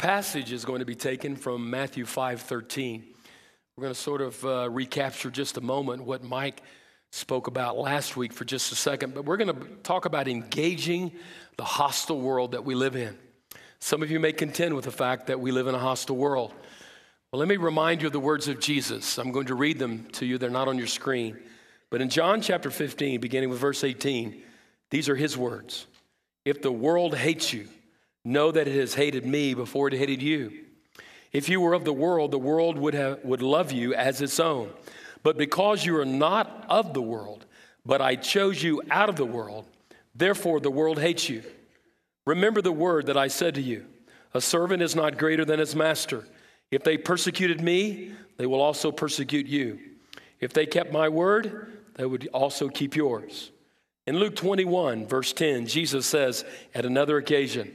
Passage is going to be taken from Matthew 5:13. We're going to sort of uh, recapture just a moment what Mike spoke about last week for just a second, but we're going to talk about engaging the hostile world that we live in. Some of you may contend with the fact that we live in a hostile world. Well, let me remind you of the words of Jesus. I'm going to read them to you. They're not on your screen. But in John chapter 15, beginning with verse 18, these are his words. If the world hates you, know that it has hated me before it hated you. If you were of the world, the world would, have, would love you as its own. But because you are not of the world, but I chose you out of the world, therefore the world hates you. Remember the word that I said to you A servant is not greater than his master. If they persecuted me, they will also persecute you. If they kept my word, they would also keep yours. In Luke 21, verse 10, Jesus says at another occasion,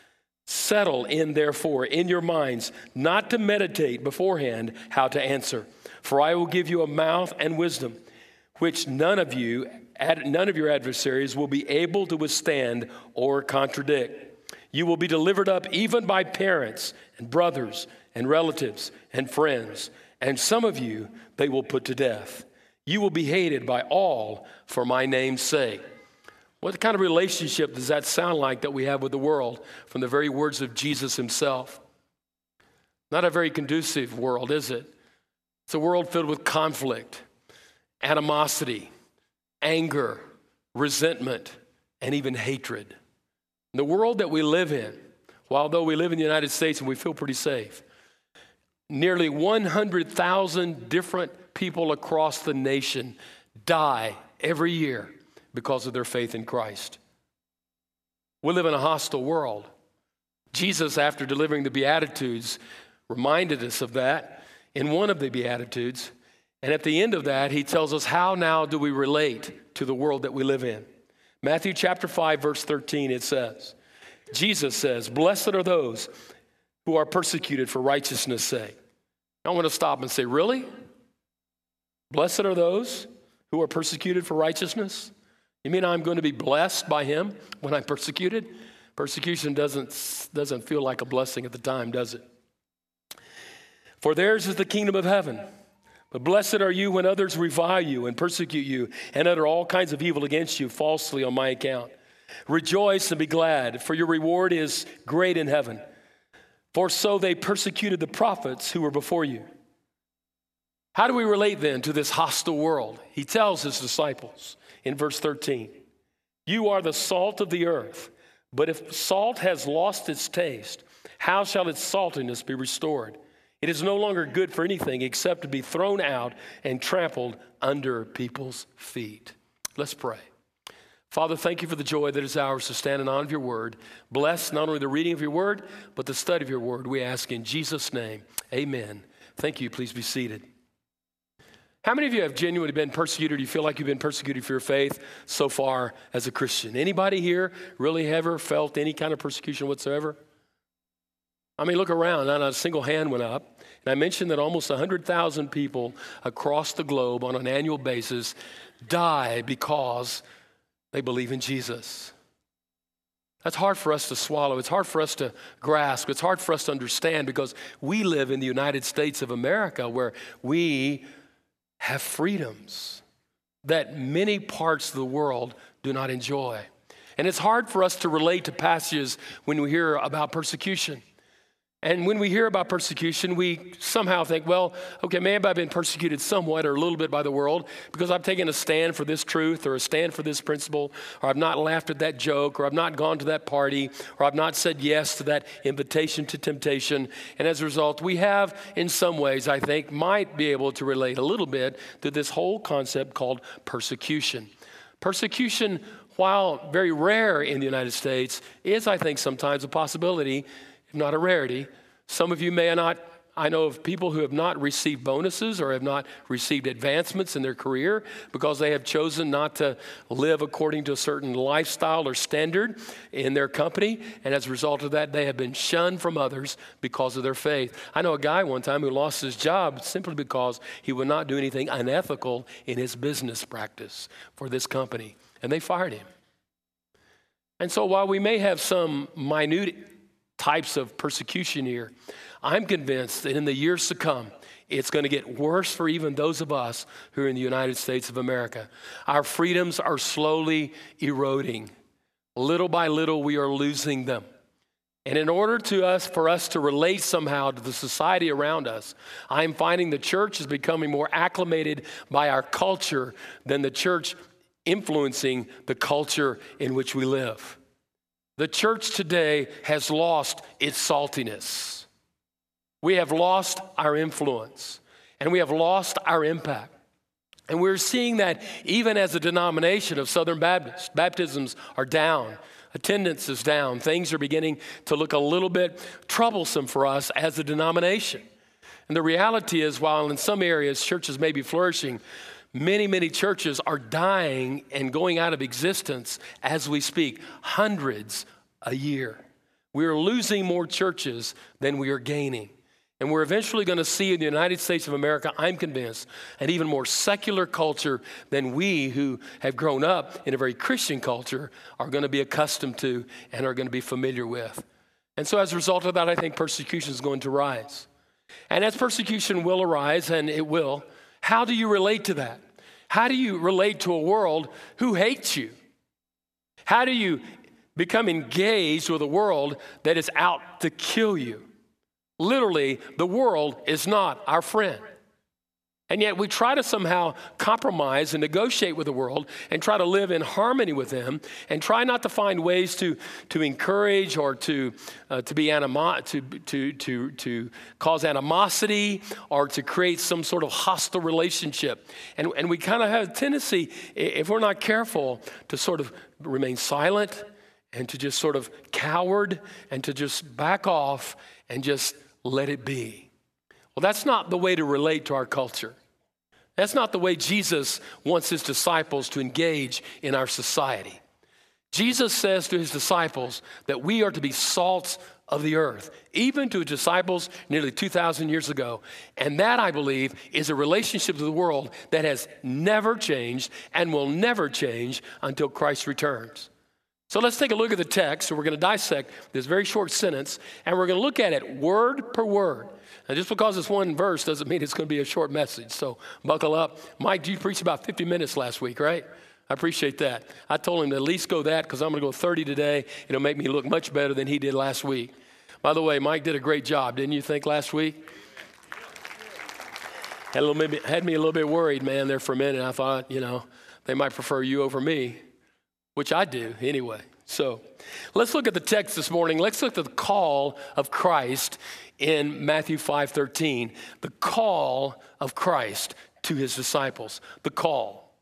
Settle in, therefore, in your minds, not to meditate beforehand how to answer. For I will give you a mouth and wisdom, which none of you, none of your adversaries will be able to withstand or contradict. You will be delivered up even by parents and brothers and relatives and friends, and some of you they will put to death. You will be hated by all for my name's sake. What kind of relationship does that sound like that we have with the world from the very words of Jesus himself? Not a very conducive world, is it? It's a world filled with conflict, animosity, anger, resentment, and even hatred. The world that we live in, while though we live in the United States and we feel pretty safe, nearly 100,000 different people across the nation die every year because of their faith in Christ. We live in a hostile world. Jesus, after delivering the Beatitudes, reminded us of that in one of the Beatitudes. And at the end of that, he tells us how now do we relate to the world that we live in. Matthew chapter 5, verse 13, it says, Jesus says, Blessed are those who are persecuted for righteousness' sake. I want to stop and say, Really? Blessed are those who are persecuted for righteousness? You mean I'm going to be blessed by him when I'm persecuted? Persecution doesn't, doesn't feel like a blessing at the time, does it? For theirs is the kingdom of heaven. But blessed are you when others revile you and persecute you and utter all kinds of evil against you falsely on my account. Rejoice and be glad, for your reward is great in heaven. For so they persecuted the prophets who were before you. How do we relate then to this hostile world? He tells his disciples in verse 13 You are the salt of the earth, but if salt has lost its taste, how shall its saltiness be restored? It is no longer good for anything except to be thrown out and trampled under people's feet. Let's pray. Father, thank you for the joy that is ours to stand in honor of your word. Bless not only the reading of your word, but the study of your word. We ask in Jesus' name. Amen. Thank you. Please be seated. How many of you have genuinely been persecuted? Do you feel like you've been persecuted for your faith so far as a Christian? Anybody here really ever felt any kind of persecution whatsoever? I mean, look around, not a single hand went up. And I mentioned that almost 100,000 people across the globe on an annual basis die because they believe in Jesus. That's hard for us to swallow. It's hard for us to grasp. It's hard for us to understand because we live in the United States of America where we have freedoms that many parts of the world do not enjoy. And it's hard for us to relate to passages when we hear about persecution. And when we hear about persecution, we somehow think, well, okay, maybe I've been persecuted somewhat or a little bit by the world because I've taken a stand for this truth or a stand for this principle, or I've not laughed at that joke, or I've not gone to that party, or I've not said yes to that invitation to temptation. And as a result, we have, in some ways, I think, might be able to relate a little bit to this whole concept called persecution. Persecution, while very rare in the United States, is, I think, sometimes a possibility not a rarity. Some of you may not I know of people who have not received bonuses or have not received advancements in their career because they have chosen not to live according to a certain lifestyle or standard in their company. And as a result of that, they have been shunned from others because of their faith. I know a guy one time who lost his job simply because he would not do anything unethical in his business practice for this company. And they fired him. And so while we may have some minute types of persecution here, I'm convinced that in the years to come, it's going to get worse for even those of us who are in the United States of America. Our freedoms are slowly eroding. Little by little, we are losing them. And in order to us, for us to relate somehow to the society around us, I'm finding the church is becoming more acclimated by our culture than the church influencing the culture in which we live. The church today has lost its saltiness. We have lost our influence and we have lost our impact. And we're seeing that even as a denomination of Southern Baptists, baptisms are down, attendance is down, things are beginning to look a little bit troublesome for us as a denomination. And the reality is, while in some areas churches may be flourishing, many, many churches are dying and going out of existence as we speak, hundreds a year. We are losing more churches than we are gaining. And we're eventually going to see in the United States of America, I'm convinced, an even more secular culture than we who have grown up in a very Christian culture are going to be accustomed to and are going to be familiar with. And so, as a result of that, I think persecution is going to rise. And as persecution will arise, and it will, how do you relate to that? How do you relate to a world who hates you? How do you become engaged with a world that is out to kill you? Literally, the world is not our friend. And yet we try to somehow compromise and negotiate with the world and try to live in harmony with them and try not to find ways to, to encourage or to, uh, to, be animo- to, to, to, to cause animosity or to create some sort of hostile relationship. And, and we kind of have a tendency, if we're not careful, to sort of remain silent and to just sort of coward and to just back off and just let it be. Well, that's not the way to relate to our culture. That's not the way Jesus wants his disciples to engage in our society. Jesus says to his disciples that we are to be salts of the earth, even to his disciples nearly 2,000 years ago. And that, I believe, is a relationship to the world that has never changed and will never change until Christ returns. So let's take a look at the text. So we're going to dissect this very short sentence, and we're going to look at it word per word. Now, just because it's one verse doesn't mean it's going to be a short message. So buckle up. Mike, you preached about 50 minutes last week, right? I appreciate that. I told him to at least go that because I'm going to go 30 today. It'll make me look much better than he did last week. By the way, Mike did a great job, didn't you think last week? Had, a little, had me a little bit worried, man, there for a minute. I thought, you know, they might prefer you over me which I do anyway. So let's look at the text this morning. Let's look at the call of Christ in Matthew 5:13. The call of Christ to his disciples. The call.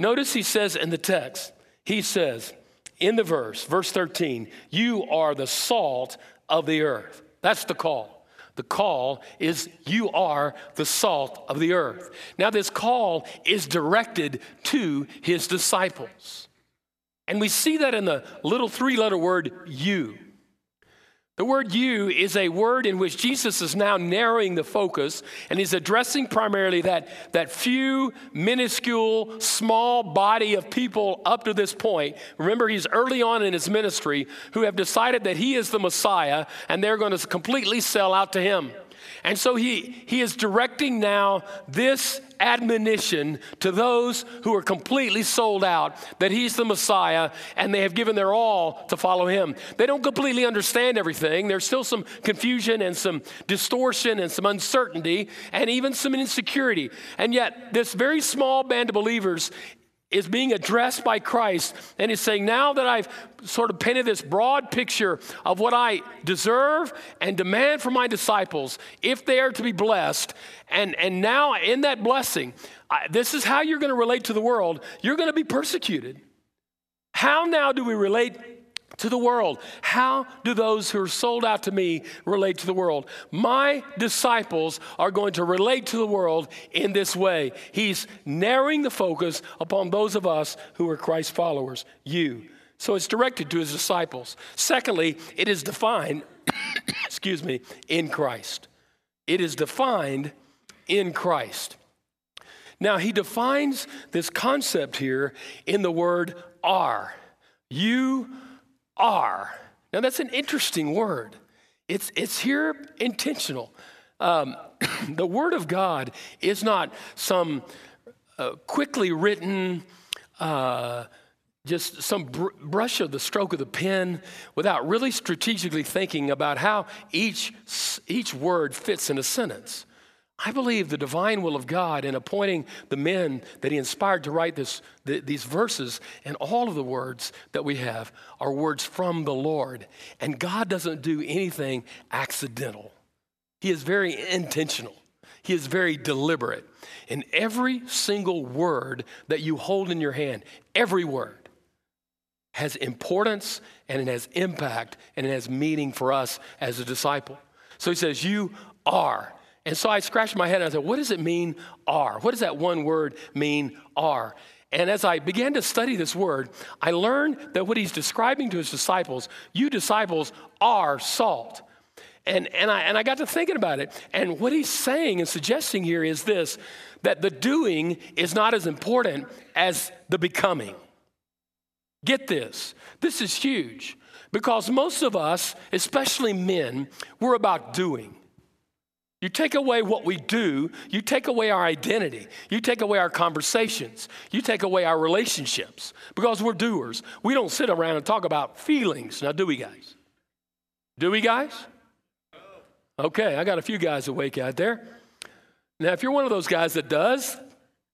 Notice he says in the text, he says in the verse, verse 13, you are the salt of the earth. That's the call. The call is you are the salt of the earth. Now, this call is directed to his disciples. And we see that in the little three letter word you. The word you is a word in which Jesus is now narrowing the focus and he's addressing primarily that, that few, minuscule, small body of people up to this point. Remember, he's early on in his ministry who have decided that he is the Messiah and they're going to completely sell out to him. And so he, he is directing now this admonition to those who are completely sold out that he's the Messiah and they have given their all to follow him. They don't completely understand everything. There's still some confusion and some distortion and some uncertainty and even some insecurity. And yet, this very small band of believers is being addressed by Christ and he's saying, Now that I've sort of painted this broad picture of what I deserve and demand from my disciples if they are to be blessed, and, and now in that blessing, I, this is how you're going to relate to the world. You're going to be persecuted. How now do we relate to the world. How do those who are sold out to me relate to the world? My disciples are going to relate to the world in this way. He's narrowing the focus upon those of us who are Christ followers, you. So it's directed to his disciples. Secondly, it is defined, excuse me, in Christ. It is defined in Christ. Now, he defines this concept here in the word are. You are. Now, that's an interesting word. It's, it's here intentional. Um, the Word of God is not some uh, quickly written, uh, just some br- brush of the stroke of the pen without really strategically thinking about how each, each word fits in a sentence. I believe the divine will of God in appointing the men that He inspired to write this, the, these verses and all of the words that we have are words from the Lord. And God doesn't do anything accidental, He is very intentional, He is very deliberate. And every single word that you hold in your hand, every word, has importance and it has impact and it has meaning for us as a disciple. So He says, You are. And so I scratched my head and I said, what does it mean, are? What does that one word mean, are? And as I began to study this word, I learned that what he's describing to his disciples, you disciples are salt. And, and, I, and I got to thinking about it. And what he's saying and suggesting here is this that the doing is not as important as the becoming. Get this. This is huge because most of us, especially men, we're about doing. You take away what we do, you take away our identity, you take away our conversations, you take away our relationships because we're doers. We don't sit around and talk about feelings. Now, do we, guys? Do we, guys? Okay, I got a few guys awake out there. Now, if you're one of those guys that does,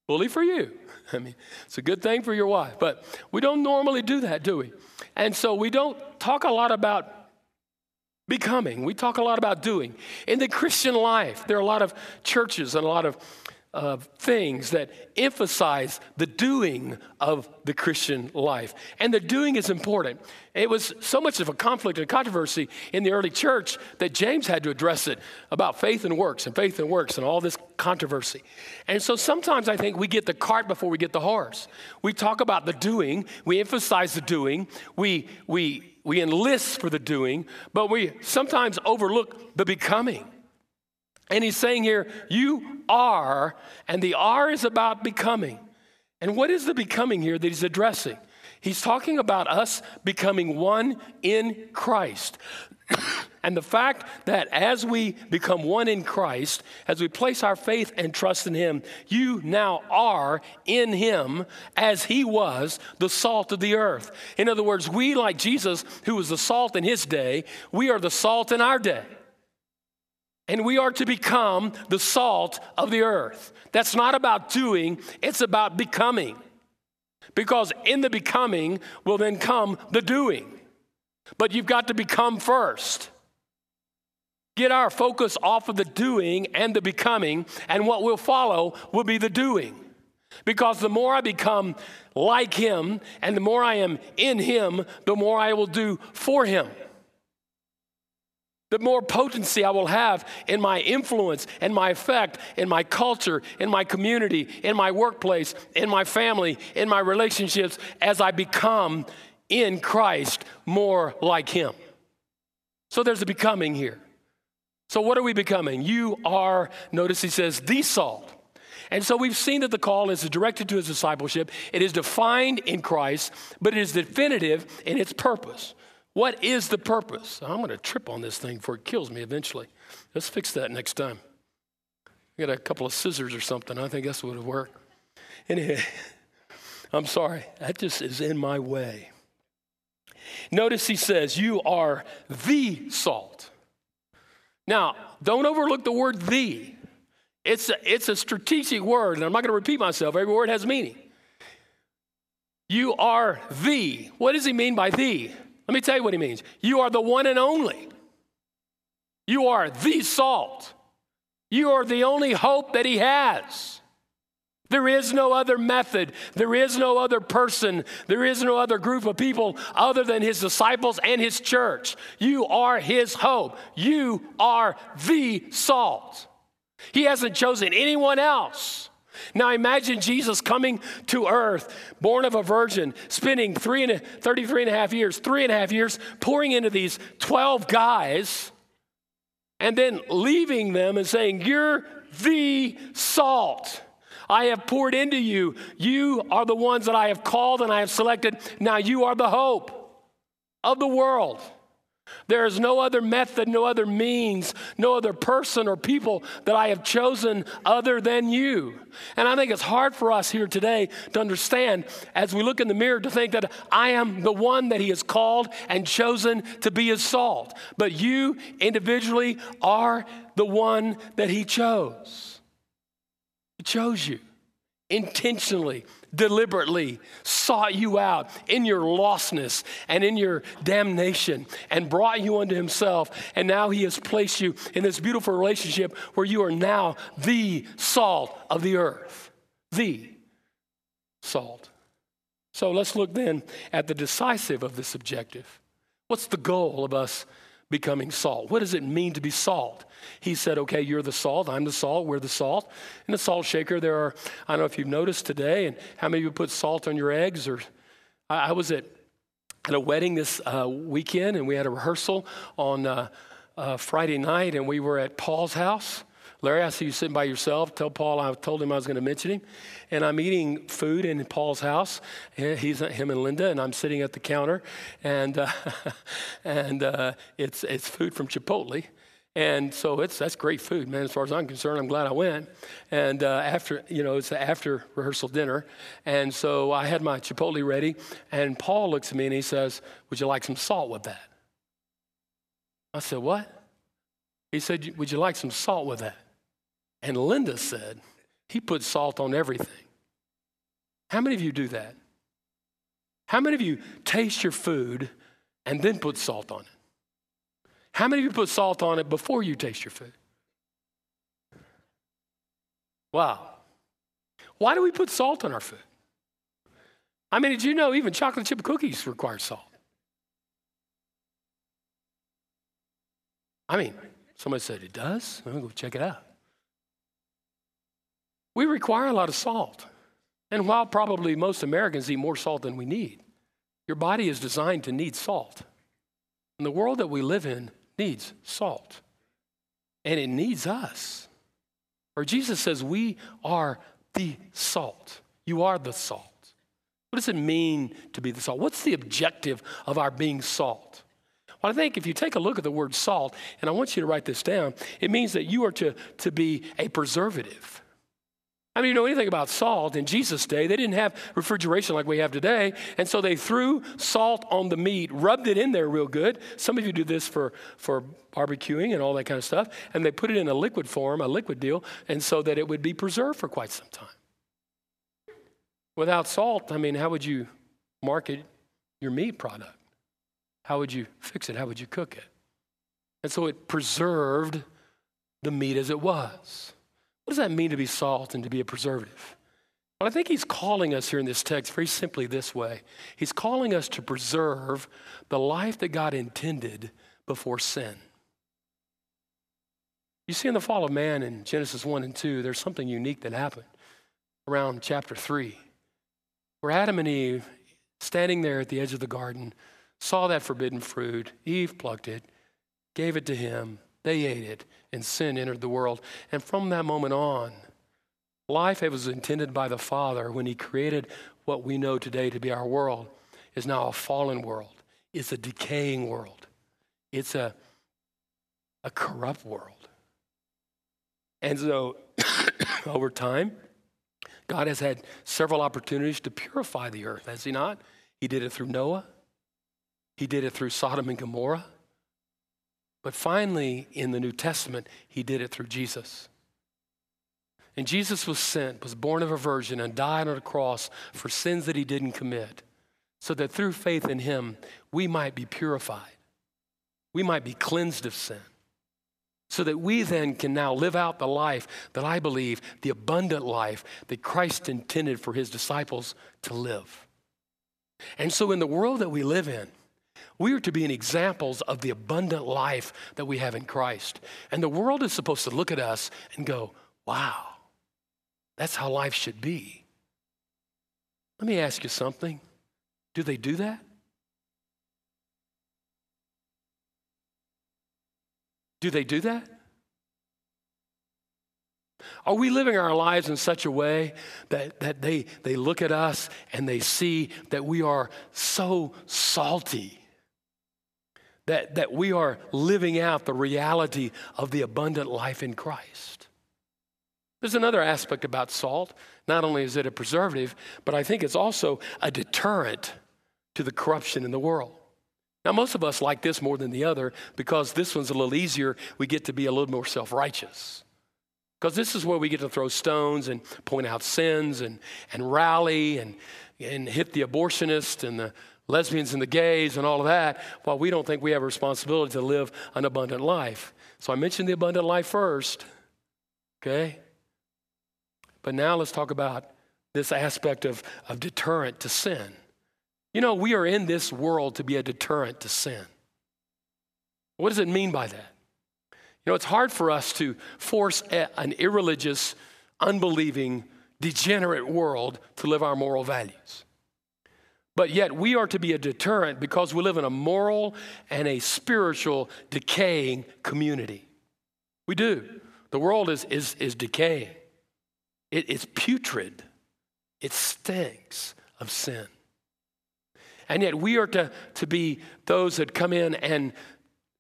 bully for you. I mean, it's a good thing for your wife, but we don't normally do that, do we? And so we don't talk a lot about becoming. We talk a lot about doing. In the Christian life, there are a lot of churches and a lot of uh, things that emphasize the doing of the Christian life. And the doing is important. It was so much of a conflict and controversy in the early church that James had to address it about faith and works and faith and works and all this controversy. And so sometimes I think we get the cart before we get the horse. We talk about the doing, we emphasize the doing, we, we, we enlist for the doing, but we sometimes overlook the becoming. And he's saying here, you are, and the are is about becoming. And what is the becoming here that he's addressing? He's talking about us becoming one in Christ. and the fact that as we become one in Christ, as we place our faith and trust in Him, you now are in Him as He was the salt of the earth. In other words, we, like Jesus, who was the salt in His day, we are the salt in our day. And we are to become the salt of the earth. That's not about doing, it's about becoming. Because in the becoming will then come the doing. But you've got to become first. Get our focus off of the doing and the becoming, and what will follow will be the doing. Because the more I become like Him and the more I am in Him, the more I will do for Him the more potency I will have in my influence and my effect in my culture, in my community, in my workplace, in my family, in my relationships as I become in Christ more like Him. So there's a becoming here. So, what are we becoming? You are, notice he says, the salt. And so we've seen that the call is directed to his discipleship. It is defined in Christ, but it is definitive in its purpose. What is the purpose? I'm going to trip on this thing before it kills me eventually. Let's fix that next time. I got a couple of scissors or something. I think that's what would work. Anyway, I'm sorry. That just is in my way. Notice he says, You are the salt. Now, don't overlook the word the. It's a, it's a strategic word, and I'm not going to repeat myself. Every word has meaning. You are the. What does he mean by the? Let me tell you what he means. You are the one and only. You are the salt. You are the only hope that he has. There is no other method. There is no other person. There is no other group of people other than his disciples and his church. You are his hope. You are the salt. He hasn't chosen anyone else. Now imagine Jesus coming to earth, born of a virgin, spending three and a, 33 and a half years, three and a half years, pouring into these 12 guys, and then leaving them and saying, You're the salt. I have poured into you. You are the ones that I have called and I have selected. Now you are the hope of the world. There is no other method, no other means, no other person or people that I have chosen other than you. And I think it's hard for us here today to understand as we look in the mirror to think that I am the one that He has called and chosen to be His salt. But you individually are the one that He chose. He chose you intentionally, deliberately sought you out in your lostness and in your damnation and brought you unto himself. And now he has placed you in this beautiful relationship where you are now the salt of the earth. The salt. So let's look then at the decisive of this objective. What's the goal of us becoming salt? What does it mean to be salt? He said, Okay, you're the salt, I'm the salt, we're the salt. In the salt shaker, there are, I don't know if you've noticed today, and how many of you put salt on your eggs? Or I, I was at, at a wedding this uh, weekend, and we had a rehearsal on uh, uh, Friday night, and we were at Paul's house. Larry, I see you sitting by yourself. Tell Paul I told him I was going to mention him. And I'm eating food in Paul's house. He's him and Linda, and I'm sitting at the counter, and uh, and uh, it's it's food from Chipotle. And so it's that's great food, man. As far as I'm concerned, I'm glad I went. And uh, after you know, it's the after rehearsal dinner, and so I had my Chipotle ready. And Paul looks at me and he says, "Would you like some salt with that?" I said, "What?" He said, "Would you like some salt with that?" And Linda said, "He puts salt on everything." How many of you do that? How many of you taste your food and then put salt on it? How many of you put salt on it before you taste your food? Wow. Why do we put salt on our food? I mean, did you know even chocolate chip cookies require salt? I mean, somebody said it does. Going to go check it out. We require a lot of salt. And while probably most Americans eat more salt than we need, your body is designed to need salt. And the world that we live in, needs salt, and it needs us. Or Jesus says, We are the salt. You are the salt. What does it mean to be the salt? What's the objective of our being salt? Well, I think if you take a look at the word salt, and I want you to write this down, it means that you are to, to be a preservative. I mean, you know anything about salt in Jesus' day, they didn't have refrigeration like we have today. And so they threw salt on the meat, rubbed it in there real good. Some of you do this for, for barbecuing and all that kind of stuff. And they put it in a liquid form, a liquid deal, and so that it would be preserved for quite some time. Without salt, I mean, how would you market your meat product? How would you fix it? How would you cook it? And so it preserved the meat as it was. What does that mean to be salt and to be a preservative? Well, I think he's calling us here in this text very simply this way He's calling us to preserve the life that God intended before sin. You see, in the fall of man in Genesis 1 and 2, there's something unique that happened around chapter 3, where Adam and Eve, standing there at the edge of the garden, saw that forbidden fruit. Eve plucked it, gave it to him, they ate it, and sin entered the world. And from that moment on, life that was intended by the Father when He created what we know today to be our world is now a fallen world. It's a decaying world. It's a, a corrupt world. And so, over time, God has had several opportunities to purify the earth, has He not? He did it through Noah, He did it through Sodom and Gomorrah, but finally, in the New Testament, he did it through Jesus. And Jesus was sent, was born of a virgin, and died on a cross for sins that he didn't commit, so that through faith in him, we might be purified. We might be cleansed of sin. so that we then can now live out the life that I believe, the abundant life that Christ intended for his disciples to live. And so, in the world that we live in, we are to be examples of the abundant life that we have in Christ. And the world is supposed to look at us and go, wow, that's how life should be. Let me ask you something. Do they do that? Do they do that? Are we living our lives in such a way that, that they, they look at us and they see that we are so salty? That, that we are living out the reality of the abundant life in Christ. There's another aspect about salt. Not only is it a preservative, but I think it's also a deterrent to the corruption in the world. Now, most of us like this more than the other because this one's a little easier. We get to be a little more self righteous. Because this is where we get to throw stones and point out sins and, and rally and, and hit the abortionist and the lesbians and the gays and all of that, while we don't think we have a responsibility to live an abundant life. So I mentioned the abundant life first, okay? But now let's talk about this aspect of, of deterrent to sin. You know, we are in this world to be a deterrent to sin. What does it mean by that? You know, it's hard for us to force a, an irreligious, unbelieving, degenerate world to live our moral values. But yet, we are to be a deterrent because we live in a moral and a spiritual decaying community. We do. The world is, is, is decaying, it, it's putrid, it stinks of sin. And yet we are to, to be those that come in and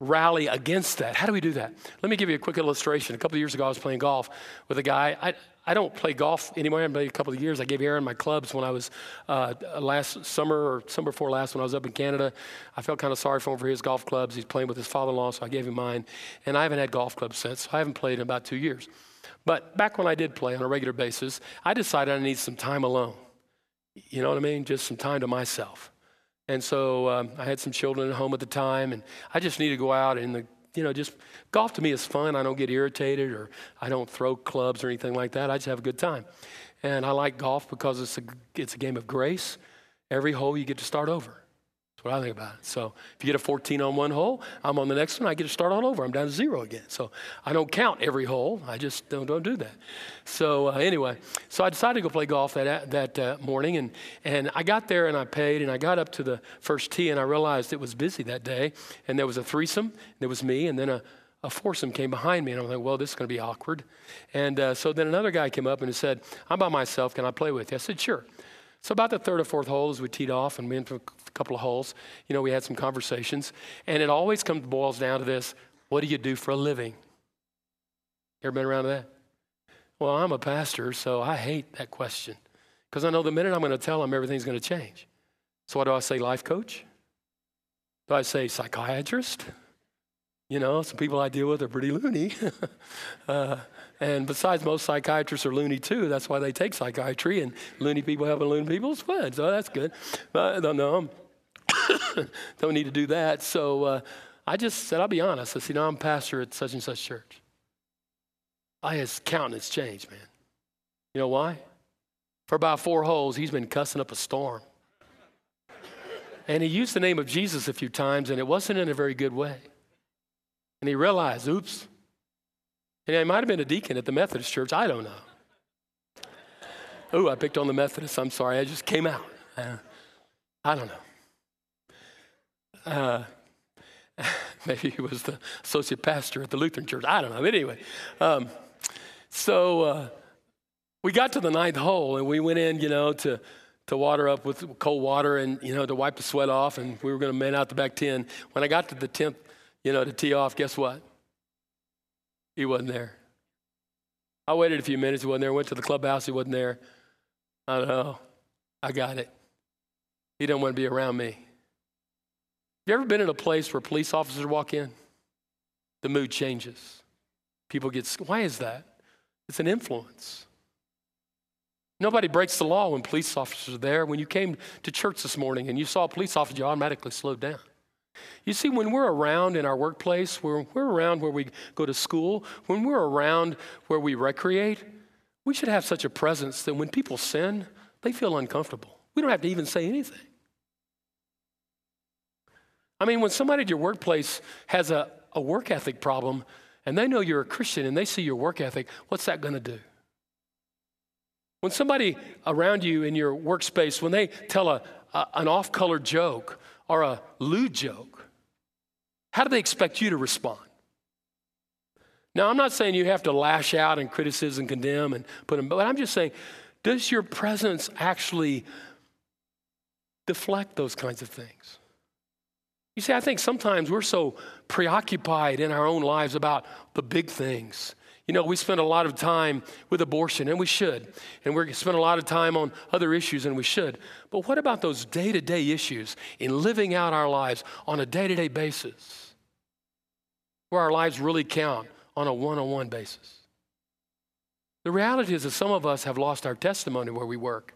rally against that. How do we do that? Let me give you a quick illustration. A couple of years ago, I was playing golf with a guy. I, I don't play golf anymore. I played a couple of years. I gave Aaron my clubs when I was uh, last summer or summer before last when I was up in Canada. I felt kind of sorry for him for his golf clubs. He's playing with his father-in-law, so I gave him mine. And I haven't had golf clubs since. So I haven't played in about two years. But back when I did play on a regular basis, I decided I need some time alone. You know what I mean? Just some time to myself. And so um, I had some children at home at the time, and I just need to go out and the you know, just golf to me is fun. I don't get irritated or I don't throw clubs or anything like that. I just have a good time. And I like golf because it's a, it's a game of grace. Every hole you get to start over. That's what I think about it. So if you get a 14 on one hole, I'm on the next one. I get to start all over. I'm down to zero again. So I don't count every hole. I just don't, don't do that. So uh, anyway, so I decided to go play golf that that uh, morning, and and I got there and I paid, and I got up to the first tee, and I realized it was busy that day, and there was a threesome. There was me, and then a a foursome came behind me, and I'm like, well, this is going to be awkward. And uh, so then another guy came up and said, I'm by myself. Can I play with you? I said, sure. So about the third or fourth hole, as we teed off and went for a couple of holes, you know, we had some conversations, and it always comes boils down to this: What do you do for a living? Ever been around that? Well, I'm a pastor, so I hate that question because I know the minute I'm going to tell them, everything's going to change. So what do I say? Life coach? Do I say psychiatrist? You know, some people I deal with are pretty loony. uh, and besides, most psychiatrists are loony too. That's why they take psychiatry, and loony people helping loony people is fun. So that's good. But no, no don't need to do that. So uh, I just said, I'll be honest. I said, you know, I'm pastor at such and such church. I his countenance changed, man. You know why? For about four holes, he's been cussing up a storm. And he used the name of Jesus a few times, and it wasn't in a very good way. And he realized, oops, and he might have been a deacon at the Methodist church. I don't know. Oh, I picked on the Methodists. I'm sorry. I just came out. Uh, I don't know. Uh, maybe he was the associate pastor at the Lutheran church. I don't know. But anyway, um, so uh, we got to the ninth hole and we went in, you know, to to water up with cold water and you know to wipe the sweat off, and we were going to man out the back ten. When I got to the tenth, you know, to tee off, guess what? He wasn't there. I waited a few minutes. He wasn't there. Went to the clubhouse. He wasn't there. I don't know. I got it. He didn't want to be around me. You ever been in a place where police officers walk in? The mood changes. People get, why is that? It's an influence. Nobody breaks the law when police officers are there. When you came to church this morning and you saw a police officer, you automatically slowed down. You see, when we're around in our workplace, when we're around where we go to school, when we're around where we recreate, we should have such a presence that when people sin, they feel uncomfortable. We don't have to even say anything. I mean, when somebody at your workplace has a, a work ethic problem and they know you're a Christian and they see your work ethic, what's that going to do? When somebody around you in your workspace, when they tell a, a an off color joke or a lewd joke, how do they expect you to respond? Now, I'm not saying you have to lash out and criticize and condemn and put them, but I'm just saying, does your presence actually deflect those kinds of things? You see, I think sometimes we're so preoccupied in our own lives about the big things. You know, we spend a lot of time with abortion, and we should. And we spend a lot of time on other issues, and we should. But what about those day to day issues in living out our lives on a day to day basis? Where our lives really count on a one on one basis. The reality is that some of us have lost our testimony where we work.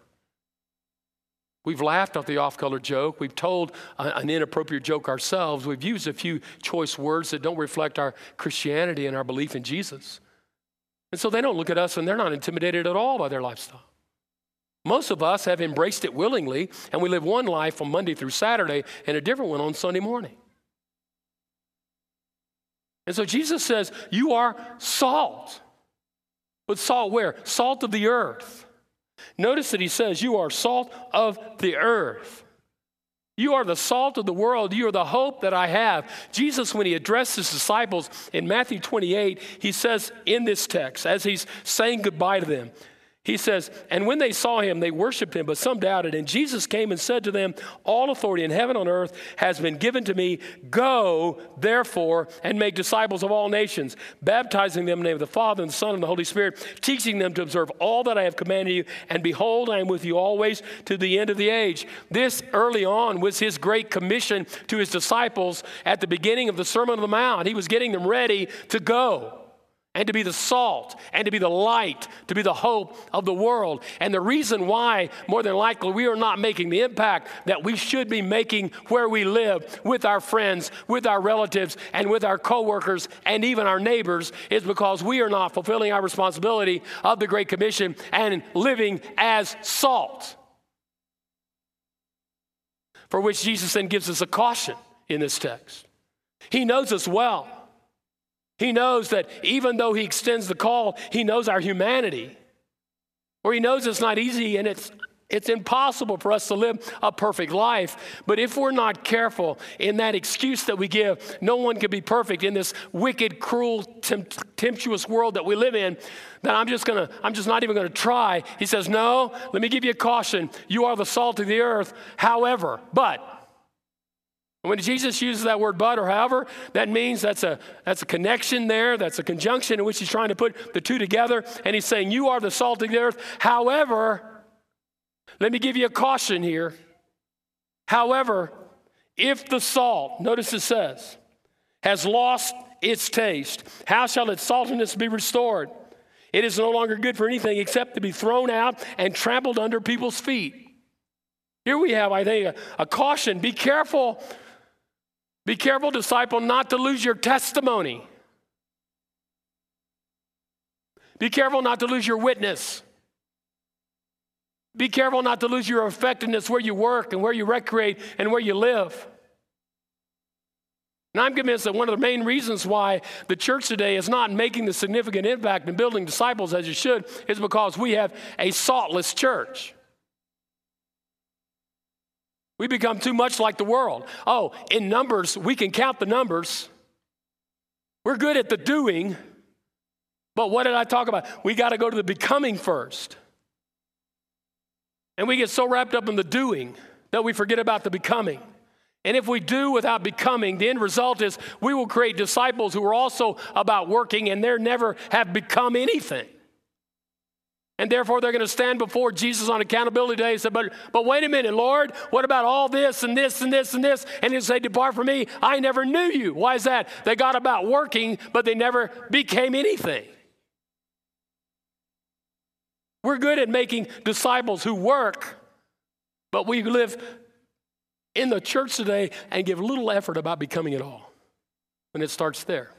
We've laughed at the off color joke. We've told an inappropriate joke ourselves. We've used a few choice words that don't reflect our Christianity and our belief in Jesus. And so they don't look at us and they're not intimidated at all by their lifestyle. Most of us have embraced it willingly, and we live one life from Monday through Saturday and a different one on Sunday morning. And so Jesus says, You are salt. But salt where? Salt of the earth. Notice that he says, You are salt of the earth. You are the salt of the world. You are the hope that I have. Jesus, when he addressed his disciples in Matthew 28, he says in this text, as he's saying goodbye to them, he says, And when they saw him, they worshiped him, but some doubted. And Jesus came and said to them, All authority in heaven and earth has been given to me. Go, therefore, and make disciples of all nations, baptizing them in the name of the Father and the Son and the Holy Spirit, teaching them to observe all that I have commanded you. And behold, I am with you always to the end of the age. This early on was his great commission to his disciples at the beginning of the Sermon on the Mount. He was getting them ready to go and to be the salt and to be the light, to be the hope of the world. And the reason why, more than likely, we are not making the impact that we should be making where we live with our friends, with our relatives, and with our coworkers, and even our neighbors is because we are not fulfilling our responsibility of the Great Commission and living as salt. For which Jesus then gives us a caution in this text. He knows us well. He knows that even though He extends the call, He knows our humanity. Or He knows it's not easy and it's it's impossible for us to live a perfect life. But if we're not careful in that excuse that we give, no one can be perfect in this wicked, cruel, tempestuous world that we live in, then I'm just gonna, I'm just not even gonna try. He says, No, let me give you a caution. You are the salt of the earth. However, but when Jesus uses that word but or however, that means that's a, that's a connection there, that's a conjunction in which he's trying to put the two together. And he's saying, You are the salt of the earth. However, let me give you a caution here. However, if the salt, notice it says, has lost its taste, how shall its saltiness be restored? It is no longer good for anything except to be thrown out and trampled under people's feet. Here we have, I think, a, a caution. Be careful be careful, disciple, not to lose your testimony. Be careful not to lose your witness. Be careful not to lose your effectiveness where you work and where you recreate and where you live. And I'm convinced that one of the main reasons why the church today is not making the significant impact in building disciples as it should is because we have a saltless church. We become too much like the world. Oh, in numbers, we can count the numbers. We're good at the doing, but what did I talk about? We got to go to the becoming first. And we get so wrapped up in the doing that we forget about the becoming. And if we do without becoming, the end result is we will create disciples who are also about working and they never have become anything. And therefore, they're going to stand before Jesus on accountability day and say, but, but wait a minute, Lord, what about all this and this and this and this? And he'll say, Depart from me, I never knew you. Why is that? They got about working, but they never became anything. We're good at making disciples who work, but we live in the church today and give little effort about becoming it all. And it starts there.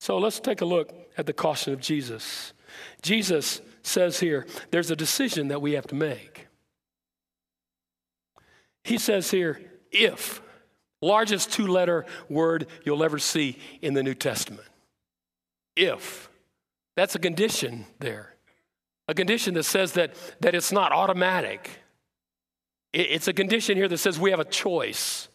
So let's take a look at the caution of Jesus. Jesus says here, there's a decision that we have to make. He says here, if, largest two letter word you'll ever see in the New Testament. If. That's a condition there. A condition that says that, that it's not automatic. It's a condition here that says we have a choice.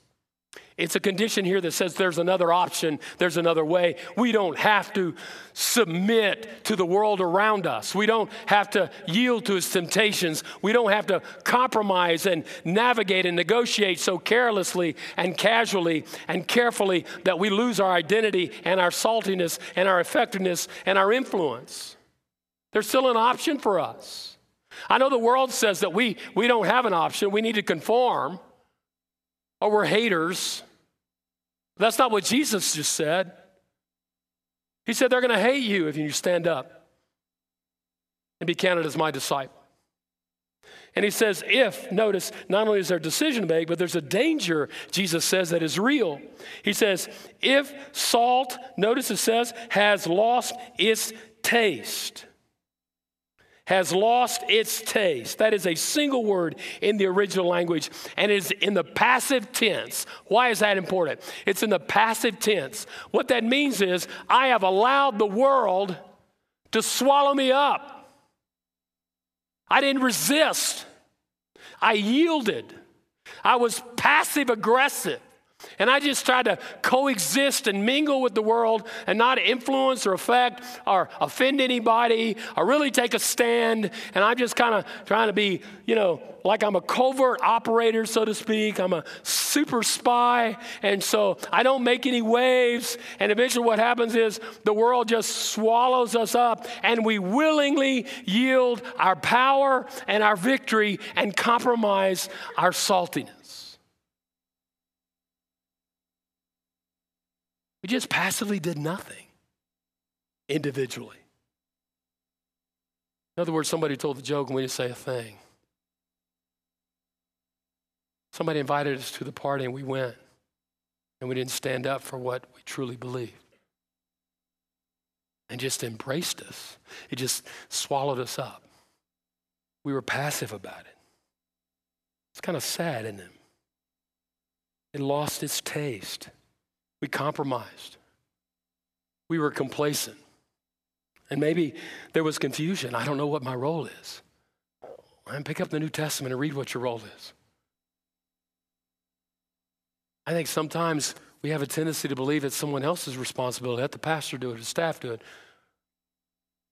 It's a condition here that says there's another option, there's another way. We don't have to submit to the world around us. We don't have to yield to its temptations. We don't have to compromise and navigate and negotiate so carelessly and casually and carefully that we lose our identity and our saltiness and our effectiveness and our influence. There's still an option for us. I know the world says that we, we don't have an option, we need to conform or we're haters. That's not what Jesus just said. He said they're going to hate you if you stand up and be counted as my disciple. And he says, if, notice, not only is there a decision to make, but there's a danger, Jesus says, that is real. He says, if salt, notice it says, has lost its taste has lost its taste. That is a single word in the original language and is in the passive tense. Why is that important? It's in the passive tense. What that means is I have allowed the world to swallow me up. I didn't resist. I yielded. I was passive aggressive. And I just tried to coexist and mingle with the world and not influence or affect or offend anybody or really take a stand. And I'm just kind of trying to be, you know, like I'm a covert operator, so to speak. I'm a super spy. And so I don't make any waves. And eventually what happens is the world just swallows us up and we willingly yield our power and our victory and compromise our saltiness. We just passively did nothing individually. In other words, somebody told the joke and we didn't say a thing. Somebody invited us to the party and we went and we didn't stand up for what we truly believed and just embraced us. It just swallowed us up. We were passive about it. It's kind of sad, isn't it? It lost its taste. We compromised. We were complacent. And maybe there was confusion. I don't know what my role is. And pick up the New Testament and read what your role is. I think sometimes we have a tendency to believe it's someone else's responsibility. Let the pastor do it, the staff do it.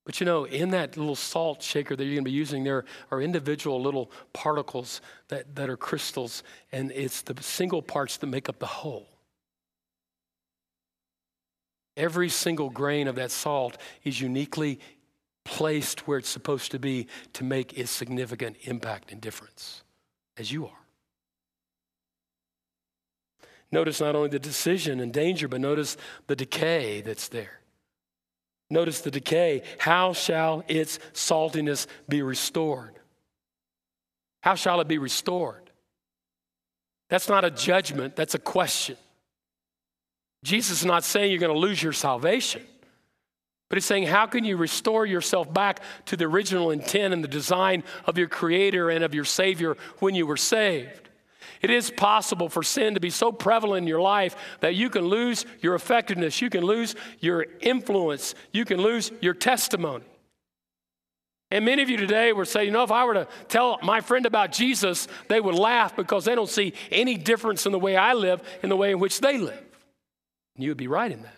But you know, in that little salt shaker that you're going to be using, there are individual little particles that, that are crystals, and it's the single parts that make up the whole. Every single grain of that salt is uniquely placed where it's supposed to be to make its significant impact and difference, as you are. Notice not only the decision and danger, but notice the decay that's there. Notice the decay. How shall its saltiness be restored? How shall it be restored? That's not a judgment, that's a question. Jesus is not saying you're going to lose your salvation, but he's saying, how can you restore yourself back to the original intent and the design of your Creator and of your Savior when you were saved? It is possible for sin to be so prevalent in your life that you can lose your effectiveness, you can lose your influence, you can lose your testimony. And many of you today were saying, you know, if I were to tell my friend about Jesus, they would laugh because they don't see any difference in the way I live in the way in which they live. You would be right in that.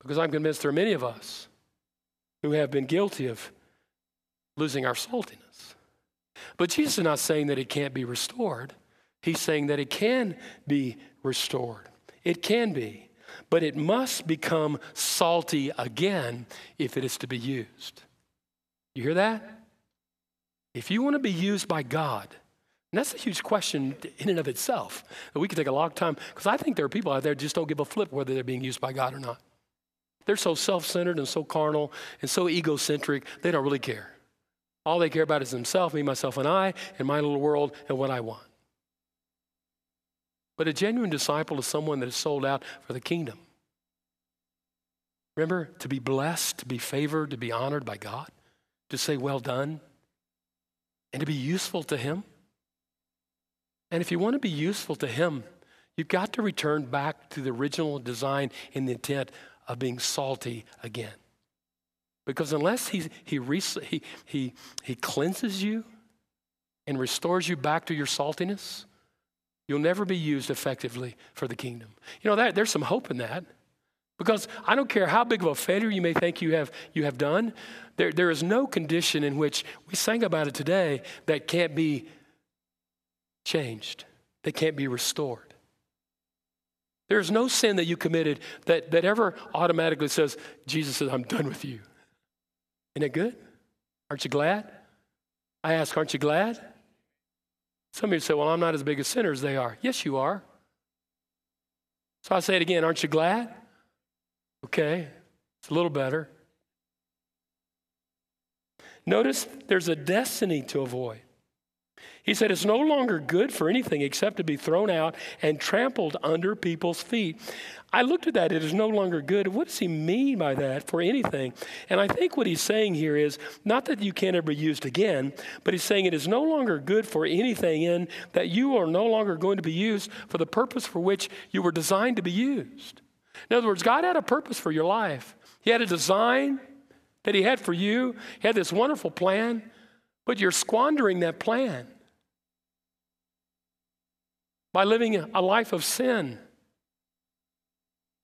Because I'm convinced there are many of us who have been guilty of losing our saltiness. But Jesus is not saying that it can't be restored. He's saying that it can be restored. It can be. But it must become salty again if it is to be used. You hear that? If you want to be used by God, and that's a huge question in and of itself we could take a long time because I think there are people out there just don't give a flip whether they're being used by God or not. They're so self centered and so carnal and so egocentric, they don't really care. All they care about is themselves, me, myself, and I, and my little world and what I want. But a genuine disciple is someone that is sold out for the kingdom. Remember, to be blessed, to be favored, to be honored by God, to say, well done, and to be useful to Him. And if you want to be useful to Him, you've got to return back to the original design and the intent of being salty again. Because unless he, he, he, he, he cleanses you and restores you back to your saltiness, you'll never be used effectively for the kingdom. You know, that, there's some hope in that. Because I don't care how big of a failure you may think you have, you have done, there, there is no condition in which we sang about it today that can't be changed, they can't be restored. There's no sin that you committed that, that ever automatically says, Jesus says, I'm done with you. Isn't it good? Aren't you glad? I ask, aren't you glad? Some of you say, well, I'm not as big a sinner as they are. Yes, you are. So I say it again, aren't you glad? Okay, it's a little better. Notice there's a destiny to avoid. He said, It's no longer good for anything except to be thrown out and trampled under people's feet. I looked at that. It is no longer good. What does he mean by that for anything? And I think what he's saying here is not that you can't ever be used again, but he's saying it is no longer good for anything in that you are no longer going to be used for the purpose for which you were designed to be used. In other words, God had a purpose for your life, He had a design that He had for you, He had this wonderful plan, but you're squandering that plan by living a life of sin.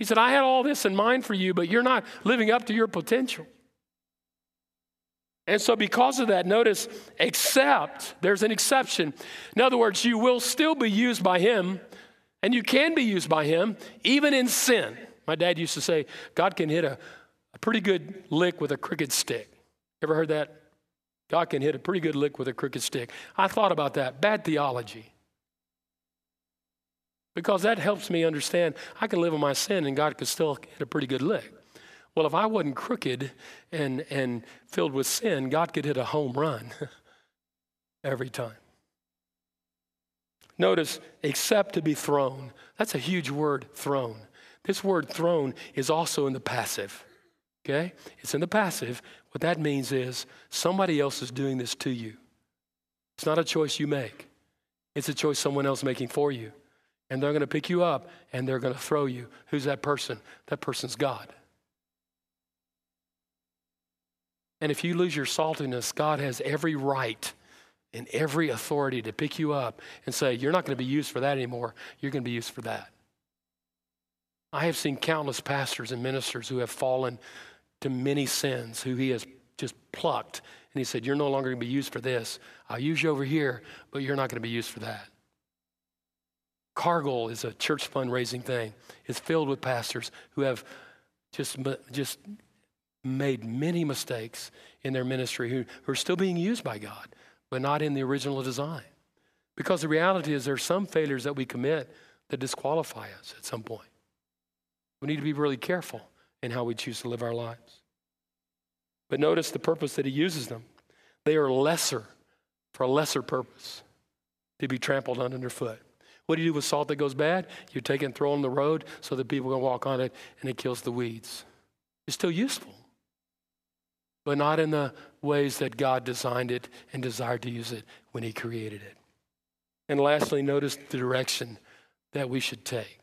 He said, I had all this in mind for you, but you're not living up to your potential. And so, because of that, notice, except, there's an exception. In other words, you will still be used by Him, and you can be used by Him, even in sin. My dad used to say, God can hit a, a pretty good lick with a crooked stick. Ever heard that? God can hit a pretty good lick with a crooked stick. I thought about that. Bad theology because that helps me understand I can live in my sin and God could still get a pretty good lick. Well, if I wasn't crooked and, and filled with sin, God could hit a home run every time. Notice, except to be thrown. That's a huge word, thrown. This word thrown is also in the passive. Okay? It's in the passive. What that means is somebody else is doing this to you. It's not a choice you make, it's a choice someone else making for you and they're going to pick you up and they're going to throw you. Who's that person? That person's God. And if you lose your saltiness, God has every right and every authority to pick you up and say, You're not going to be used for that anymore. You're going to be used for that. I have seen countless pastors and ministers who have fallen to many sins, who He has just plucked. And He said, You're no longer going to be used for this. I'll use you over here, but you're not going to be used for that. Cargill is a church fundraising thing. It's filled with pastors who have just, just made many mistakes in their ministry who, who are still being used by God, but not in the original design. Because the reality is there are some failures that we commit that disqualify us at some point. We need to be really careful in how we choose to live our lives. But notice the purpose that he uses them. They are lesser, for a lesser purpose, to be trampled underfoot. What do you do with salt that goes bad? You take it and throw it on the road so that people can walk on it and it kills the weeds. It's still useful, but not in the ways that God designed it and desired to use it when He created it. And lastly, notice the direction that we should take.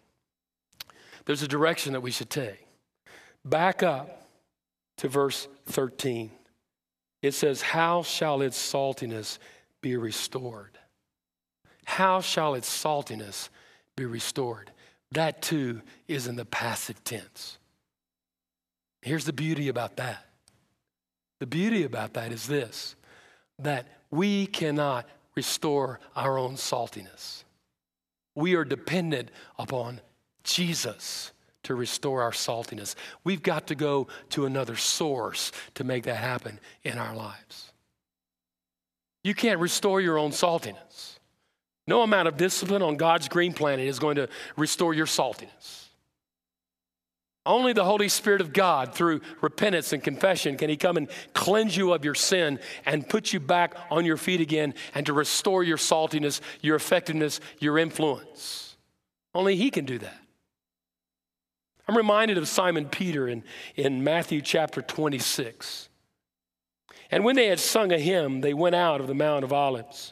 There's a direction that we should take. Back up to verse 13. It says, How shall its saltiness be restored? How shall its saltiness be restored? That too is in the passive tense. Here's the beauty about that. The beauty about that is this that we cannot restore our own saltiness. We are dependent upon Jesus to restore our saltiness. We've got to go to another source to make that happen in our lives. You can't restore your own saltiness. No amount of discipline on God's green planet is going to restore your saltiness. Only the Holy Spirit of God, through repentance and confession, can He come and cleanse you of your sin and put you back on your feet again and to restore your saltiness, your effectiveness, your influence. Only He can do that. I'm reminded of Simon Peter in, in Matthew chapter 26. And when they had sung a hymn, they went out of the Mount of Olives.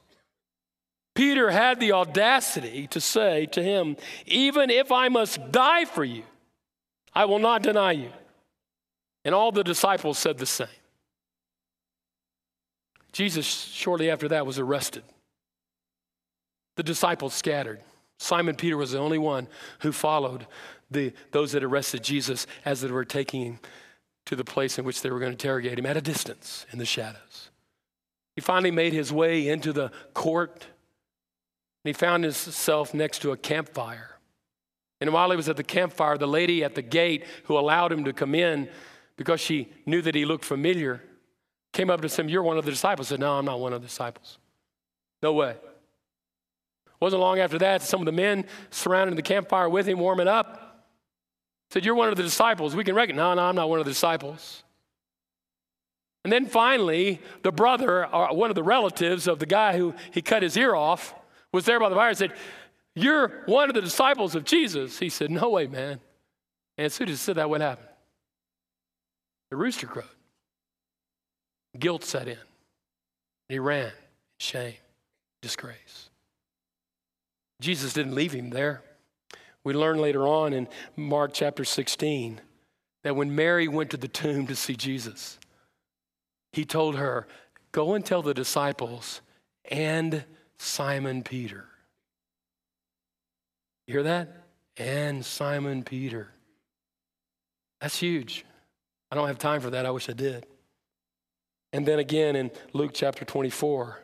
Peter had the audacity to say to him, Even if I must die for you, I will not deny you. And all the disciples said the same. Jesus, shortly after that, was arrested. The disciples scattered. Simon Peter was the only one who followed the, those that arrested Jesus as they were taking him to the place in which they were going to interrogate him at a distance in the shadows. He finally made his way into the court he found himself next to a campfire. And while he was at the campfire, the lady at the gate who allowed him to come in because she knew that he looked familiar came up to him, You're one of the disciples. I said, No, I'm not one of the disciples. No way. Wasn't long after that, some of the men surrounding the campfire with him, warming up, said, You're one of the disciples. We can recognize. No, no, I'm not one of the disciples. And then finally, the brother, or uh, one of the relatives of the guy who he cut his ear off, was there by the fire and said, You're one of the disciples of Jesus. He said, No way, man. And as soon as he said that, what happened? The rooster crowed. Guilt set in. He ran. Shame, disgrace. Jesus didn't leave him there. We learn later on in Mark chapter 16 that when Mary went to the tomb to see Jesus, he told her, Go and tell the disciples and Simon Peter. You hear that? And Simon Peter. That's huge. I don't have time for that. I wish I did. And then again in Luke chapter 24,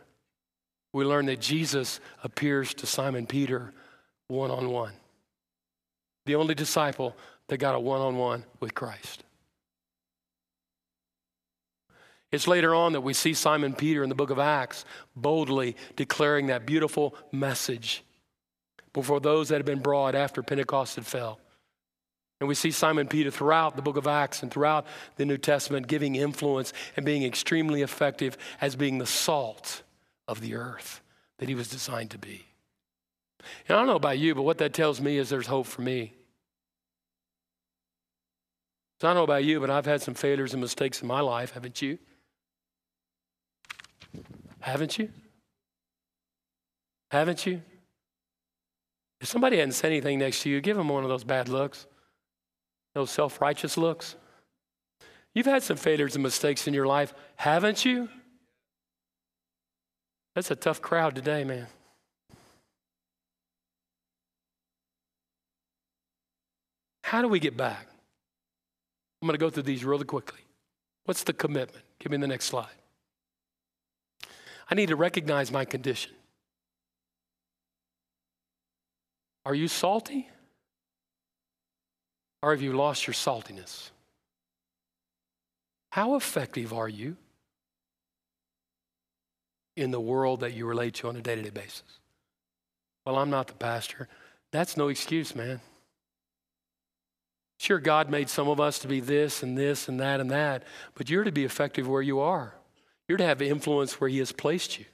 we learn that Jesus appears to Simon Peter one on one. The only disciple that got a one on one with Christ. It's later on that we see Simon Peter in the book of Acts boldly declaring that beautiful message before those that had been brought after Pentecost had fell. And we see Simon Peter throughout the book of Acts and throughout the New Testament giving influence and being extremely effective as being the salt of the earth that he was designed to be. And I don't know about you, but what that tells me is there's hope for me. So I don't know about you, but I've had some failures and mistakes in my life, haven't you? Haven't you? Haven't you? If somebody hadn't said anything next to you, give them one of those bad looks, those self righteous looks. You've had some failures and mistakes in your life, haven't you? That's a tough crowd today, man. How do we get back? I'm going to go through these really quickly. What's the commitment? Give me the next slide. I need to recognize my condition. Are you salty? Or have you lost your saltiness? How effective are you in the world that you relate to on a day to day basis? Well, I'm not the pastor. That's no excuse, man. Sure, God made some of us to be this and this and that and that, but you're to be effective where you are. You're to have influence where He has placed you.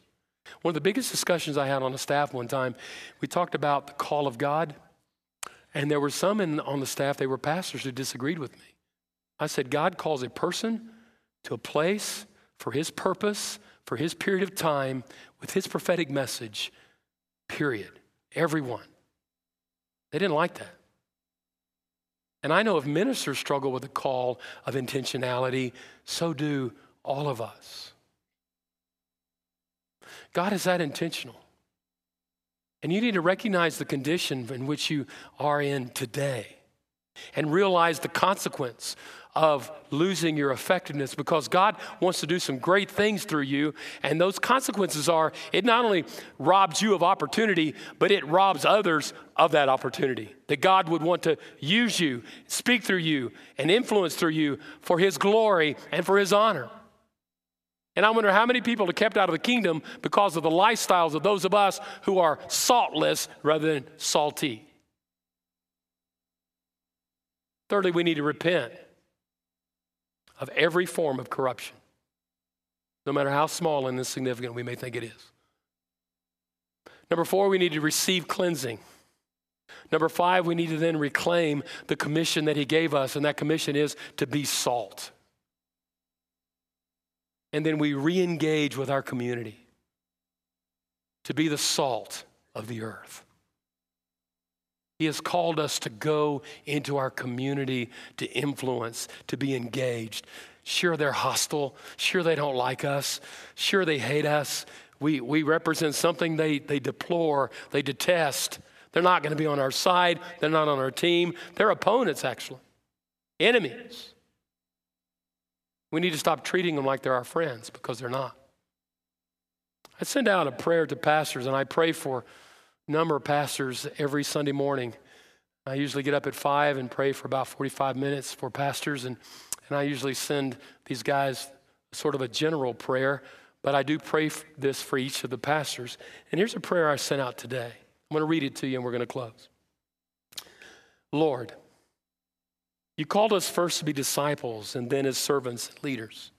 One of the biggest discussions I had on the staff one time, we talked about the call of God, and there were some in, on the staff, they were pastors who disagreed with me. I said, God calls a person to a place for His purpose, for His period of time, with His prophetic message, period. Everyone. They didn't like that. And I know if ministers struggle with the call of intentionality, so do all of us. God is that intentional. And you need to recognize the condition in which you are in today and realize the consequence of losing your effectiveness because God wants to do some great things through you. And those consequences are it not only robs you of opportunity, but it robs others of that opportunity. That God would want to use you, speak through you, and influence through you for His glory and for His honor. And I wonder how many people are kept out of the kingdom because of the lifestyles of those of us who are saltless rather than salty. Thirdly, we need to repent of every form of corruption, no matter how small and insignificant we may think it is. Number four, we need to receive cleansing. Number five, we need to then reclaim the commission that he gave us, and that commission is to be salt. And then we re engage with our community to be the salt of the earth. He has called us to go into our community to influence, to be engaged. Sure, they're hostile. Sure, they don't like us. Sure, they hate us. We, we represent something they, they deplore, they detest. They're not going to be on our side. They're not on our team. They're opponents, actually, enemies. We need to stop treating them like they're our friends because they're not. I send out a prayer to pastors and I pray for a number of pastors every Sunday morning. I usually get up at 5 and pray for about 45 minutes for pastors, and, and I usually send these guys sort of a general prayer, but I do pray this for each of the pastors. And here's a prayer I sent out today. I'm going to read it to you, and we're going to close. Lord, you called us first to be disciples and then as servants and leaders.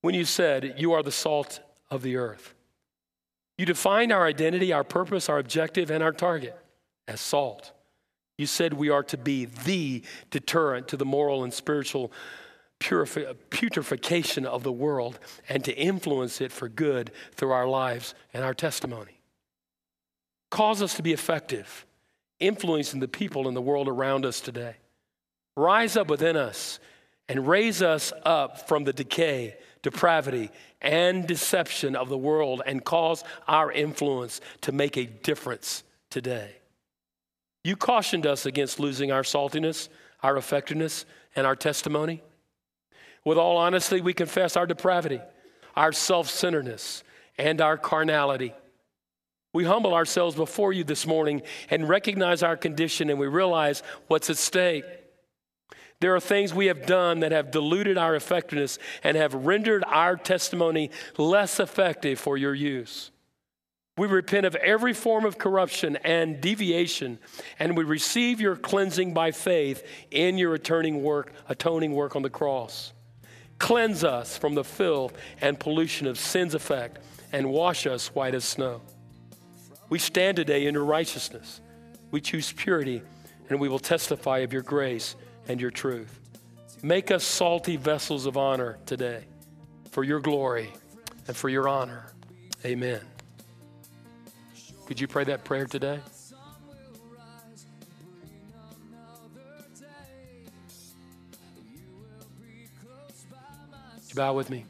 When you said, You are the salt of the earth. You defined our identity, our purpose, our objective, and our target as salt. You said we are to be the deterrent to the moral and spiritual purifi- putrefaction of the world and to influence it for good through our lives and our testimony. Cause us to be effective, influencing the people in the world around us today. Rise up within us and raise us up from the decay depravity, and deception of the world and cause our influence to make a difference today. You cautioned us against losing our saltiness, our effectiveness, and our testimony. With all honesty, we confess our depravity, our self centeredness, and our carnality. We humble ourselves before you this morning and recognize our condition, and we realize what's at stake. There are things we have done that have diluted our effectiveness and have rendered our testimony less effective for your use. We repent of every form of corruption and deviation, and we receive your cleansing by faith in your atoning work, atoning work on the cross. Cleanse us from the filth and pollution of sin's effect and wash us white as snow. We stand today in your righteousness. We choose purity, and we will testify of your grace and your truth. Make us salty vessels of honor today for your glory and for your honor. Amen. Could you pray that prayer today? Bow with me?